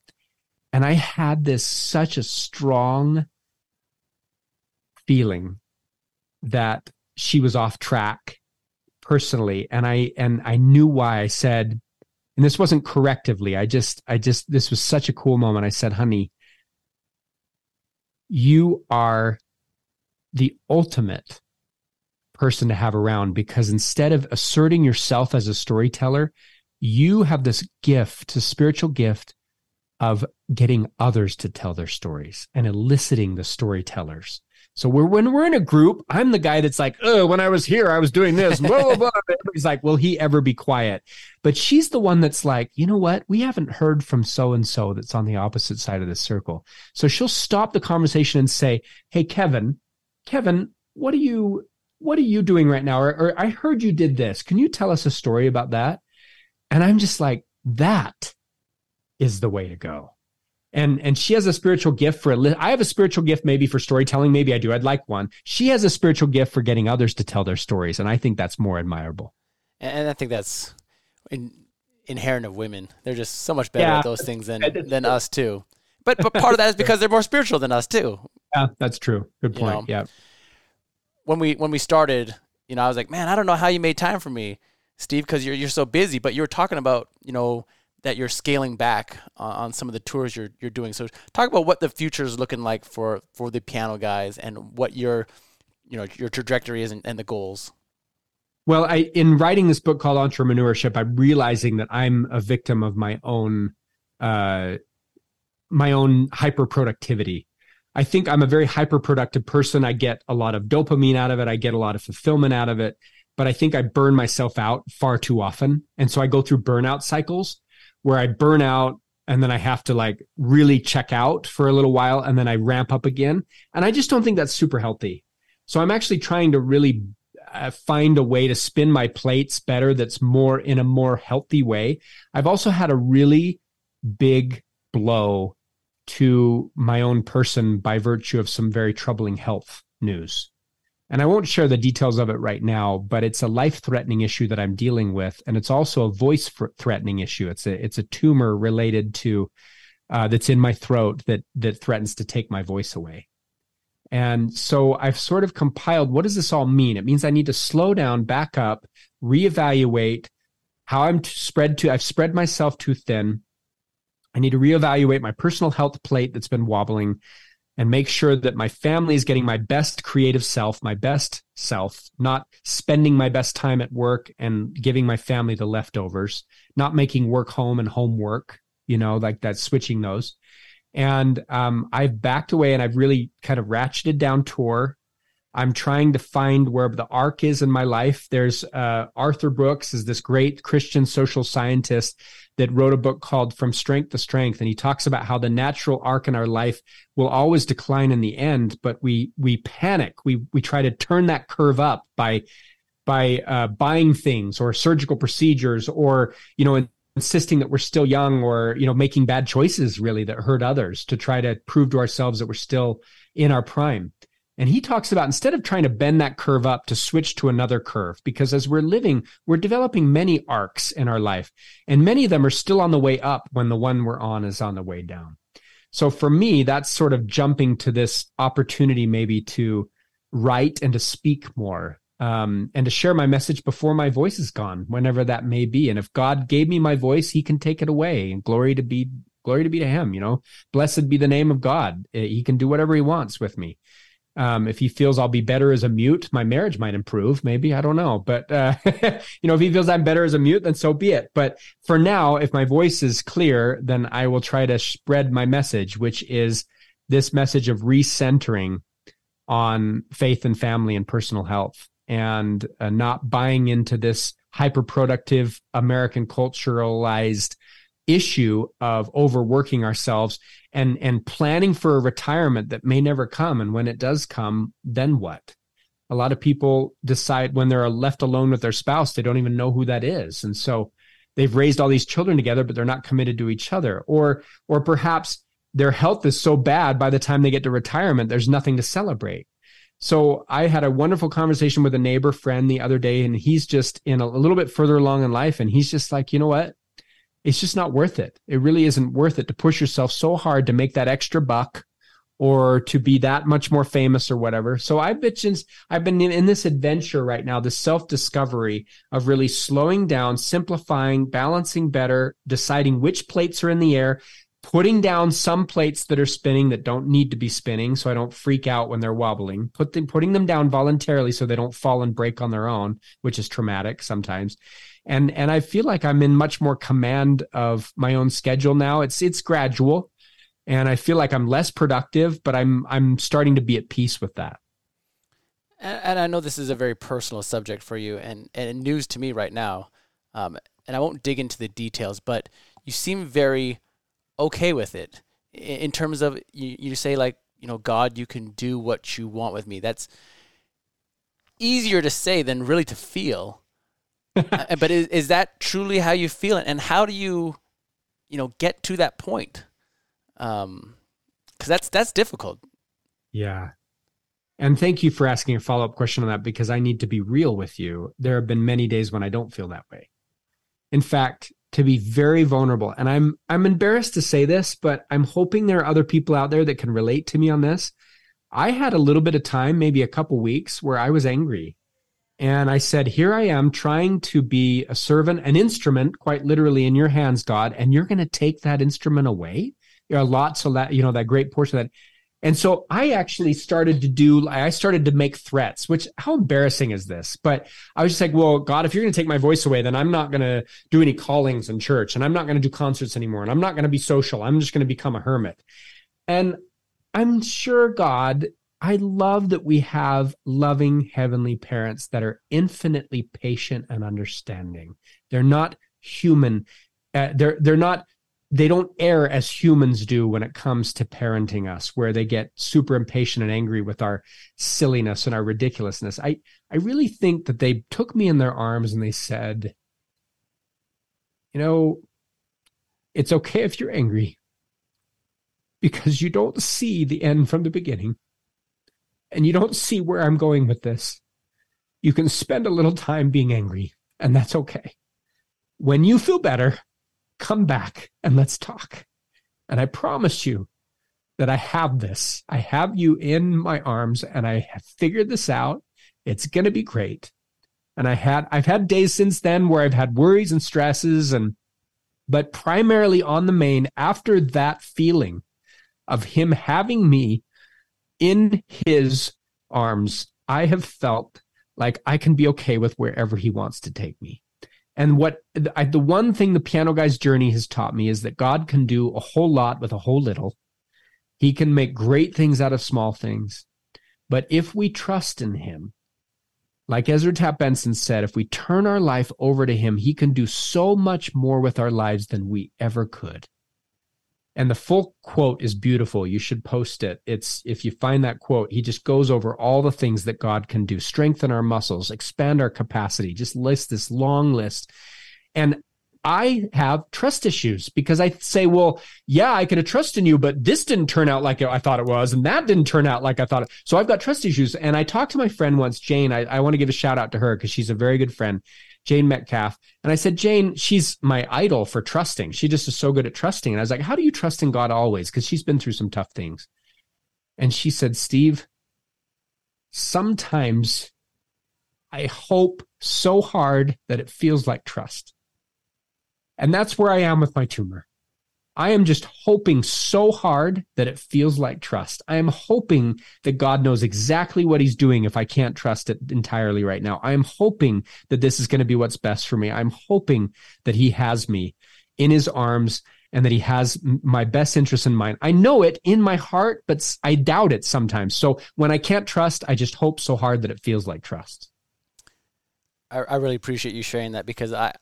S1: and I had this such a strong feeling that she was off track personally and I and I knew why I said and this wasn't correctively. I just I just this was such a cool moment. I said, "Honey, you are the ultimate person to have around because instead of asserting yourself as a storyteller, you have this gift, a spiritual gift of getting others to tell their stories and eliciting the storytellers. So we're when we're in a group, I'm the guy that's like, oh, when I was here, I was doing this. Blah, blah. Everybody's like, will he ever be quiet? But she's the one that's like, you know what? We haven't heard from so and so that's on the opposite side of the circle. So she'll stop the conversation and say, Hey, Kevin, Kevin, what are you what are you doing right now? Or, or I heard you did this. Can you tell us a story about that? And I'm just like, that is the way to go and and she has a spiritual gift for I have a spiritual gift maybe for storytelling. Maybe I do. I'd like one. She has a spiritual gift for getting others to tell their stories. And I think that's more admirable.
S2: And I think that's in, inherent of women. They're just so much better yeah. at those things than than us too. But but part of that is because they're more spiritual than us too.
S1: Yeah that's true. Good point. you know? yeah.
S2: When we when we started you know I was like man I don't know how you made time for me Steve because you're you're so busy but you were talking about you know that you're scaling back on some of the tours you're you're doing. So talk about what the future is looking like for for the piano guys and what your you know your trajectory is and, and the goals.
S1: Well, I in writing this book called Entrepreneurship, I'm realizing that I'm a victim of my own uh, my own hyper productivity. I think I'm a very hyper productive person. I get a lot of dopamine out of it. I get a lot of fulfillment out of it. But I think I burn myself out far too often. And so I go through burnout cycles where I burn out and then I have to like really check out for a little while and then I ramp up again. And I just don't think that's super healthy. So I'm actually trying to really uh, find a way to spin my plates better that's more in a more healthy way. I've also had a really big blow to my own person by virtue of some very troubling health news. And I won't share the details of it right now, but it's a life threatening issue that I'm dealing with. And it's also a voice threatening issue. It's a, it's a tumor related to, uh, that's in my throat that, that threatens to take my voice away. And so I've sort of compiled what does this all mean? It means I need to slow down, back up, reevaluate how I'm spread to, I've spread myself too thin. I need to reevaluate my personal health plate that's been wobbling and make sure that my family is getting my best creative self, my best self, not spending my best time at work and giving my family the leftovers, not making work home and homework, you know, like that, switching those. And um, I've backed away and I've really kind of ratcheted down tour. I'm trying to find where the arc is in my life. There's uh, Arthur Brooks is this great Christian social scientist that wrote a book called From Strength to Strength, and he talks about how the natural arc in our life will always decline in the end, but we we panic. We we try to turn that curve up by by uh, buying things or surgical procedures or you know insisting that we're still young or you know making bad choices really that hurt others to try to prove to ourselves that we're still in our prime and he talks about instead of trying to bend that curve up to switch to another curve because as we're living we're developing many arcs in our life and many of them are still on the way up when the one we're on is on the way down so for me that's sort of jumping to this opportunity maybe to write and to speak more um, and to share my message before my voice is gone, whenever that may be. And if God gave me my voice, He can take it away, and glory to be glory to be to Him. You know, blessed be the name of God. Eh, he can do whatever He wants with me. Um, if he feels I'll be better as a mute, my marriage might improve. Maybe I don't know, but uh, you know, if he feels I'm better as a mute, then so be it. But for now, if my voice is clear, then I will try to spread my message, which is this message of recentering on faith and family and personal health and uh, not buying into this hyper productive American culturalized issue of overworking ourselves and and planning for a retirement that may never come. And when it does come then what? A lot of people decide when they're left alone with their spouse they don't even know who that is. And so they've raised all these children together but they're not committed to each other. Or or perhaps their health is so bad by the time they get to retirement there's nothing to celebrate. So I had a wonderful conversation with a neighbor friend the other day, and he's just in a, a, little bit further along in life, and he's just like, you know what? It's just not worth it. It really isn't worth it to push yourself so hard to make that extra buck or to be that much more famous or whatever. So I've been I've been in, in this adventure right now, this self discovery of really slowing down, simplifying, balancing better, deciding which plates are in the air, putting down some plates that are spinning that don't need to be spinning so I don't freak out when they're wobbling, put them, putting them down voluntarily so they don't fall and break on their own, which is traumatic sometimes. And, and I feel like I'm in much more command of my own schedule now. It's, it's gradual and I feel like I'm less productive, but I'm, I'm starting to be at peace with that.
S2: And, and I know this is a very personal subject for you and, and news to me right now. Um, and I won't dig into the details, but you seem very, okay with it in terms of you, you say like you know god you can do what you want with me that's easier to say than really to feel but is, is that truly how you feel it? and how do you you know get to that point um because that's that's difficult
S1: yeah and thank you for asking a follow-up question on that because i need to be real with you there have been many days when i don't feel that way in fact to be very vulnerable. And I'm I'm embarrassed to say this, but I'm hoping there are other people out there that can relate to me on this. I had a little bit of time, maybe a couple weeks, where I was angry. And I said, Here I am trying to be a servant, an instrument, quite literally in your hands, God, and you're going to take that instrument away. There are lots of that, you know, that great portion of that. And so I actually started to do, I started to make threats, which how embarrassing is this? But I was just like, well, God, if you're going to take my voice away, then I'm not going to do any callings in church and I'm not going to do concerts anymore and I'm not going to be social. I'm just going to become a hermit. And I'm sure God, I love that we have loving heavenly parents that are infinitely patient and understanding. They're not human. Uh, they're, they're not they don't err as humans do when it comes to parenting us, where they get super impatient and angry with our silliness and our ridiculousness. I, I really think that they took me in their arms and they said, you know, it's okay if you're angry because you don't see the end from the beginning and you don't see where I'm going with this. You can spend a little time being angry, and that's okay. When you feel better, come back and let's talk. And I promise you that I have this. I have you in my arms and I have figured this out. It's going to be great. And I had, I've had days since then where I've had worries and stresses and, but primarily on the main after that feeling of him having me in his arms, I have felt like I can be okay with wherever he wants to take me. And what I, the one thing the piano guy's journey has taught me is that God can do a whole lot with a whole little. He can make great things out of small things. But if we trust in him, like Ezra Taft Benson said, if we turn our life over to him, he can do so much more with our lives than we ever could. And the full quote is beautiful. You should post it. It's if you find that quote, he just goes over all the things that God can do, strengthen our muscles, expand our capacity, just list this long list. And I have trust issues because I say, well, yeah, I could have trusted you, but this didn't turn out like I thought it was, and that didn't turn out like I thought it. So I've got trust issues. And I talked to my friend once, Jane. I, I want to give a shout out to her because she's a very good friend. Jane Metcalf. And I said, Jane, she's my idol for trusting. She just is so good at trusting. And I was like, how do you trust in God always? Because she's been through some tough things. And she said, Steve, sometimes I hope so hard that it feels like trust. And that's where I am with my tumor. I am just hoping so hard that it feels like trust. I am hoping that God knows exactly what he's doing if I can't trust it entirely right now. I am hoping that this is going to be what's best for me. I'm hoping that he has me in his arms and that he has my best interest in mind. I know it in my heart, but I doubt it sometimes. So when I can't trust, I just hope so hard that it feels like trust.
S2: I, I really appreciate you sharing that because I,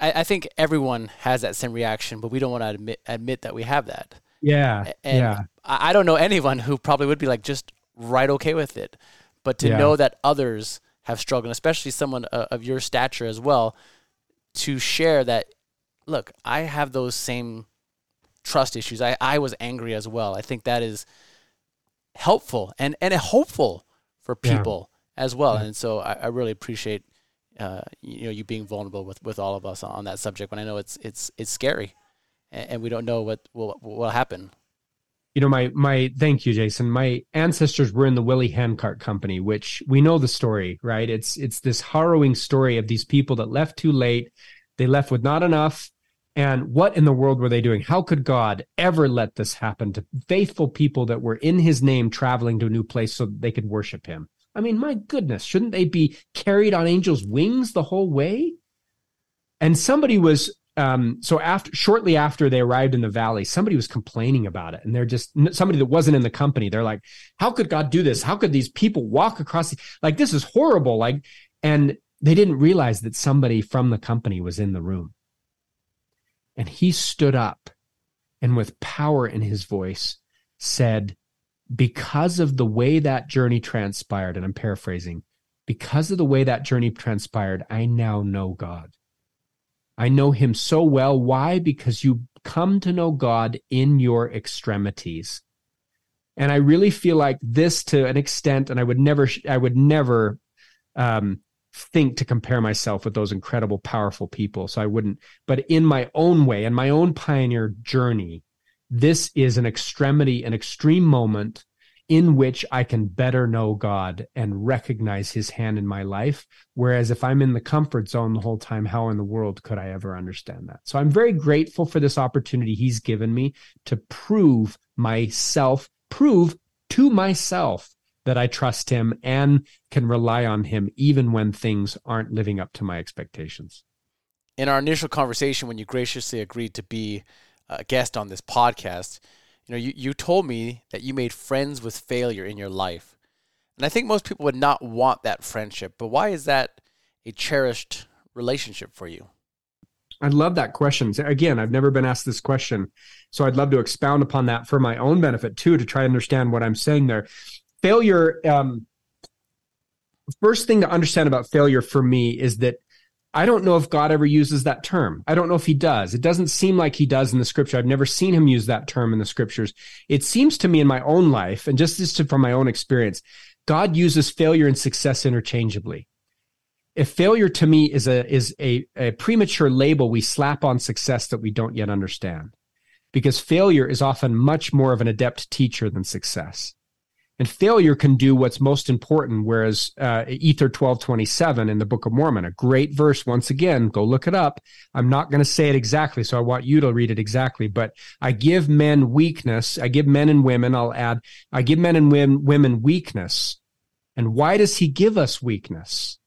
S2: I, I think everyone has that same reaction, but we don't want to admit admit that we have that.
S1: Yeah.
S2: And
S1: yeah.
S2: I, I don't know anyone who probably would be like just right okay with it. But to yeah. know that others have struggled, especially someone uh, of your stature as well, to share that, look, I have those same trust issues. I, I was angry as well. I think that is helpful and, and hopeful for people yeah. as well. Yeah. And so I, I really appreciate uh, you know you being vulnerable with, with all of us on that subject when I know it's it's it's scary and, and we don't know what will will happen.
S1: You know, my my thank you, Jason. My ancestors were in the Willie Handcart Company, which we know the story, right? It's it's this harrowing story of these people that left too late. They left with not enough. And what in the world were they doing? How could God ever let this happen to faithful people that were in his name traveling to a new place so they could worship him? I mean, my goodness, shouldn't they be carried on angels' wings the whole way? And somebody was um, so after shortly after they arrived in the valley, somebody was complaining about it, and they're just somebody that wasn't in the company. They're like, "How could God do this? How could these people walk across? The, like this is horrible!" Like, and they didn't realize that somebody from the company was in the room, and he stood up, and with power in his voice said, because of the way that journey transpired, and I'm paraphrasing, because of the way that journey transpired, I now know God. I know him so well. Why? Because you come to know God in your extremities. And I really feel like this to an extent, and I would never, I would never um, think to compare myself with those incredible, powerful people. So I wouldn't, but in my own way, in my own pioneer journey, this is an extremity, an extreme moment in which I can better know God and recognize his hand in my life. Whereas if I'm in the comfort zone the whole time, how in the world could I ever understand that? So I'm very grateful for this opportunity he's given me to prove myself, prove to myself that I trust him and can rely on him even when things aren't living up to my expectations.
S2: In our initial conversation, when you graciously agreed to be guest on this podcast, you know, you, you told me that you made friends with failure in your life. And I think most people would not want that friendship, but why is that a cherished relationship for you?
S1: I love that question. Again, I've never been asked this question. So I'd love to expound upon that for my own benefit too, to try to understand what I'm saying there. Failure, um, first thing to understand about failure for me is that I don't know if God ever uses that term. I don't know if he does. It doesn't seem like he does in the scripture. I've never seen him use that term in the scriptures. It seems to me in my own life, and just from my own experience, God uses failure and success interchangeably. If failure to me is a is a, a premature label we slap on success that we don't yet understand, because failure is often much more of an adept teacher than success and failure can do what's most important. Whereas uh, Ether twelve twenty seven in the Book of Mormon, a great verse. Once again, go look it up. I'm not going to say it exactly, so I want you to read it exactly. But I give men weakness. I give men and women. I'll add. I give men and women weakness. And why does He give us weakness?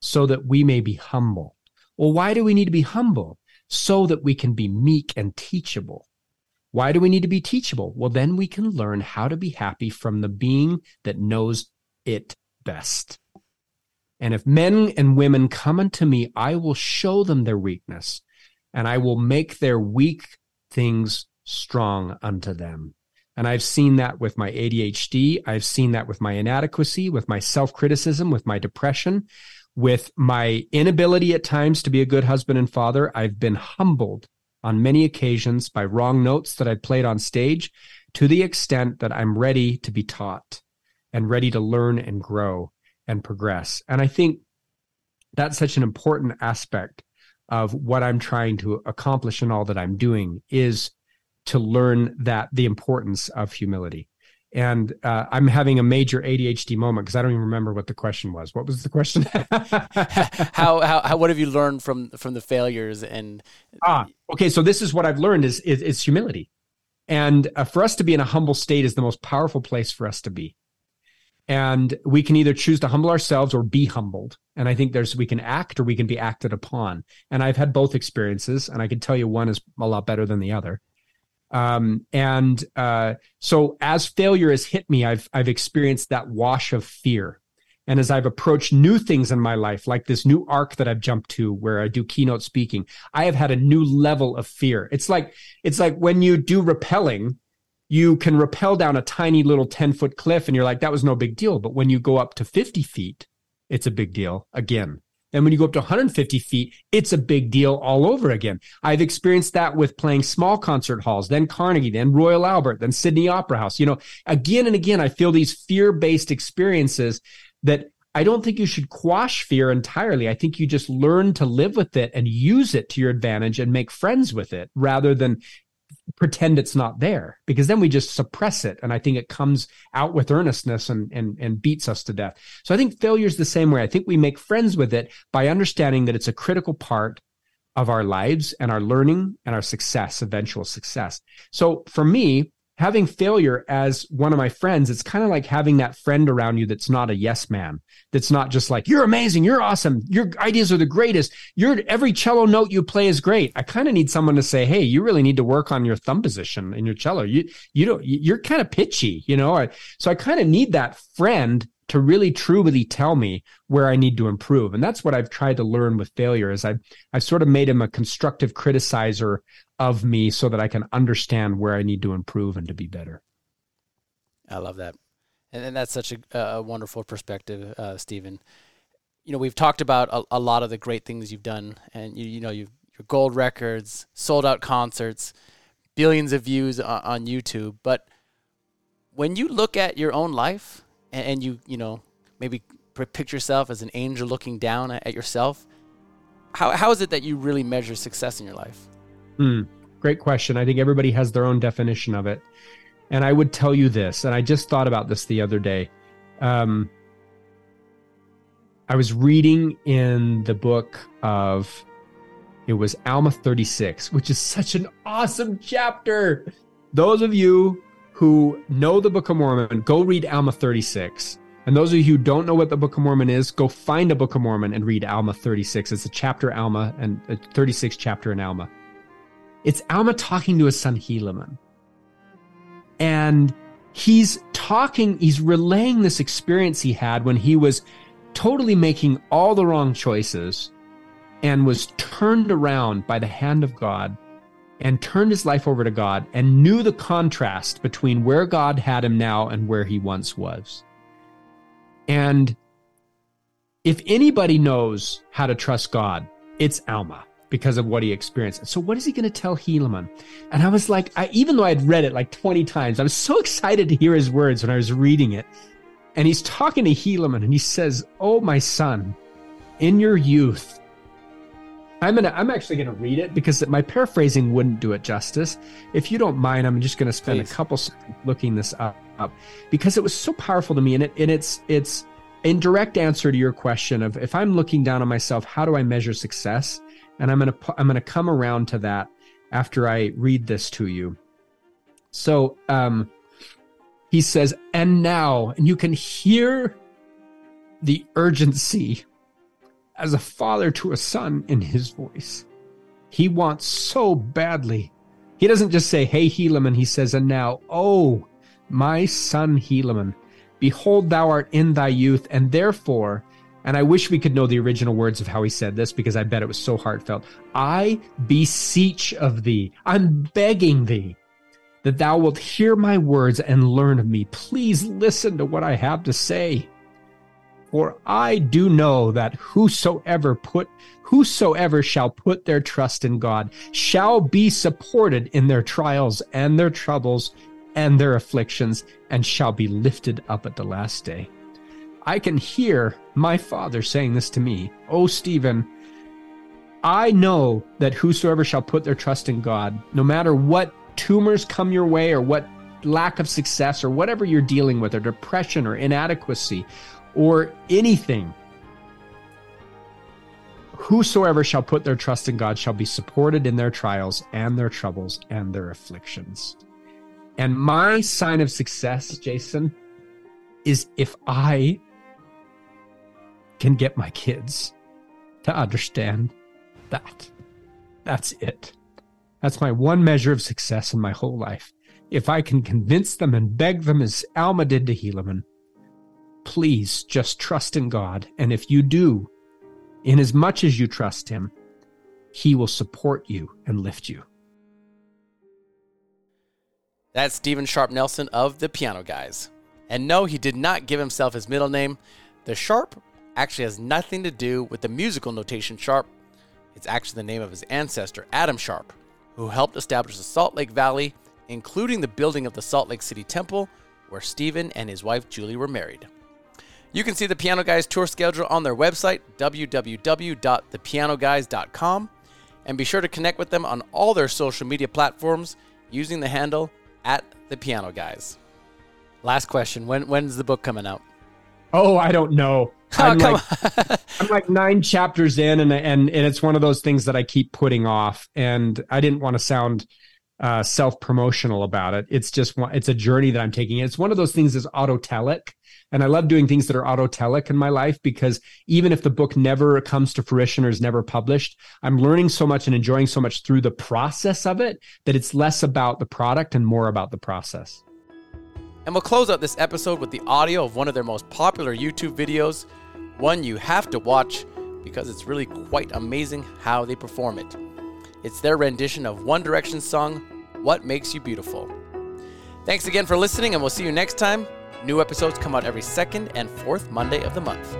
S1: So that we may be humble. Well, why do we need to be humble? So that we can be meek and teachable. Why do we need to be teachable? Well, then we can learn how to be happy from the being that knows it best. And if men and women come unto me, I will show them their weakness and I will make their weak things strong unto them. And I've seen that with my ADHD. I've seen that with my inadequacy, with my self criticism, with my depression, with my inability at times to be a good husband and father. I've been humbled on many occasions by wrong notes that I played on stage to the extent that I'm ready to be taught and ready to learn and grow and progress. And I think that's such an important aspect of what I'm trying to accomplish in all that I'm doing is to learn that the importance of humility and uh, I'm having a major ADHD moment because I don't even remember what the question was. What was the question?
S2: how, how, how what have you learned from from the failures and
S1: ah okay so this is what I've learned is is, is humility, and uh, for us to be in a humble state is the most powerful place for us to be, and we can either choose to humble ourselves or be humbled. And I think there's we can act or we can be acted upon. And I've had both experiences, and I can tell you one is a lot better than the other. Um, and uh, so as failure has hit me, I've I've experienced that wash of fear. And as I've approached new things in my life, like this new arc that I've jumped to where I do keynote speaking, I have had a new level of fear. It's like it's like when you do rappelling, you can rappel down a tiny little 10 foot cliff and you're like, that was no big deal. But when you go up to 50 feet, it's a big deal again. And when you go up to 150 feet, it's a big deal all over again. I've experienced that with playing small concert halls, then Carnegie, then Royal Albert, then Sydney Opera House. You know, again and again, I feel these fear based experiences that I don't think you should quash fear entirely. I think you just learn to live with it and use it to your advantage and make friends with it rather than pretend it's not there because then we just suppress it and i think it comes out with earnestness and and and beats us to death. So i think failure is the same way. I think we make friends with it by understanding that it's a critical part of our lives and our learning and our success eventual success. So for me having failure as one of my friends, it's kind of like having that friend around you that's not a yes man. That's not just like, you're amazing. You're awesome. Your ideas are the greatest. Your every cello note you play is great. I kind of need someone to say, Hey, you really need to work on your thumb position in your cello. You, you don't, you're kind of pitchy, you know? So I kind of need that friend to really truly tell me where I need to improve. And that's what I've tried to learn with failure is I've, I've sort of made him a constructive criticizer of me so that I can understand where I need to improve and to be better.
S2: I love that. And, and that's such a, a wonderful perspective, uh, Steven. You know, we've talked about a, a, lot of the great things you've done and you, you know, you've your gold records, sold out concerts, billions of views on, on YouTube. But when you look at your own life and, and you, you know, maybe picture yourself as an angel looking down at, at yourself, how, how is it that you really measure success in your life?
S1: Hmm. Great question. I think everybody has their own definition of it. And I would tell you this, and I just thought about this the other day. Um, I was reading in the book of, it was Alma 36, which is such an awesome chapter. Those of you who know the Book of Mormon, go read Alma 36. And those of you who don't know what the Book of Mormon is, go find a Book of Mormon and read Alma 36. It's a chapter Alma and a 36 chapter in Alma. It's Alma talking to his son Helaman. And he's talking, he's relaying this experience he had when he was totally making all the wrong choices and was turned around by the hand of God and turned his life over to God and knew the contrast between where God had him now and where he once was. And if anybody knows how to trust God, it's Alma because of what he experienced. So what is he going to tell Helaman? And I was like, I, even though I'd read it like 20 times, I was so excited to hear his words when I was reading it. And he's talking to Helaman and he says, Oh, my son, in your youth, I'm gonna I'm actually gonna read it because my paraphrasing wouldn't do it justice. If you don't mind, I'm just gonna spend Please. a couple seconds looking this up, up because it was so powerful to me and it and it's it's in direct answer to your question of if I'm looking down on myself, how do I measure success? And I'm gonna I'm gonna come around to that after I read this to you. So um he says, and now, and you can hear the urgency as a father to a son in his voice. He wants so badly. He doesn't just say, Hey, Helaman. He says, And now, oh, my son Helaman, behold, thou art in thy youth, and therefore, and I wish we could know the original words of how he said this because I bet it was so heartfelt. I beseech of thee, I'm begging thee that thou wilt hear my words and learn of me. Please listen to what I have to say. For I do know that whosoever put whosoever shall put their trust in God shall be supported in their trials and their troubles and their afflictions and shall be lifted up at the last day. I can hear my father saying this to me. Oh, Steven, I know that whosoever shall put their trust in God, no matter what tumors come your way or what lack of success or whatever you're dealing with, or depression or inadequacy, or anything. Whosoever shall put their trust in God shall be supported in their trials and their troubles and their afflictions. And my sign of success, Jason, is if I can get my kids to understand that. That's it. That's my one measure of success in my whole life. If I can convince them and beg them as Alma did to Helaman, please just trust in God. And if you do, in as much as you trust Him, He will support you and lift you.
S2: That's Steven Sharp Nelson of the Piano Guys. And no, he did not give himself his middle name. The Sharp actually has nothing to do with the musical notation Sharp. It's actually the name of his ancestor, Adam Sharp, who helped establish the Salt Lake Valley, including the building of the Salt Lake City Temple, where Steven and his wife Julie were married. You can see the Piano Guys tour schedule on their website, www.thepianoguys.com, and be sure to connect with them on all their social media platforms using the handle at the Piano Guys. Last question: When when's the book coming out?
S1: Oh, I don't know. Oh, I'm, like, I'm like nine chapters in, and and and it's one of those things that I keep putting off. And I didn't want to sound uh, self promotional about it. It's just it's a journey that I'm taking. It's one of those things that's autotelic and I love doing things that are autotelic in my life because even if the book never comes to fruition or is never published, I'm learning so much and enjoying so much through the process of it that it's less about the product and more about the process.
S2: And we'll close out this episode with the audio of one of their most popular YouTube videos, one you have to watch because it's really quite amazing how they perform it. It's their rendition of One Direction's song, What Makes You Beautiful. Thanks again for listening, and we'll see you next time. New episodes come out every second and fourth Monday of the month.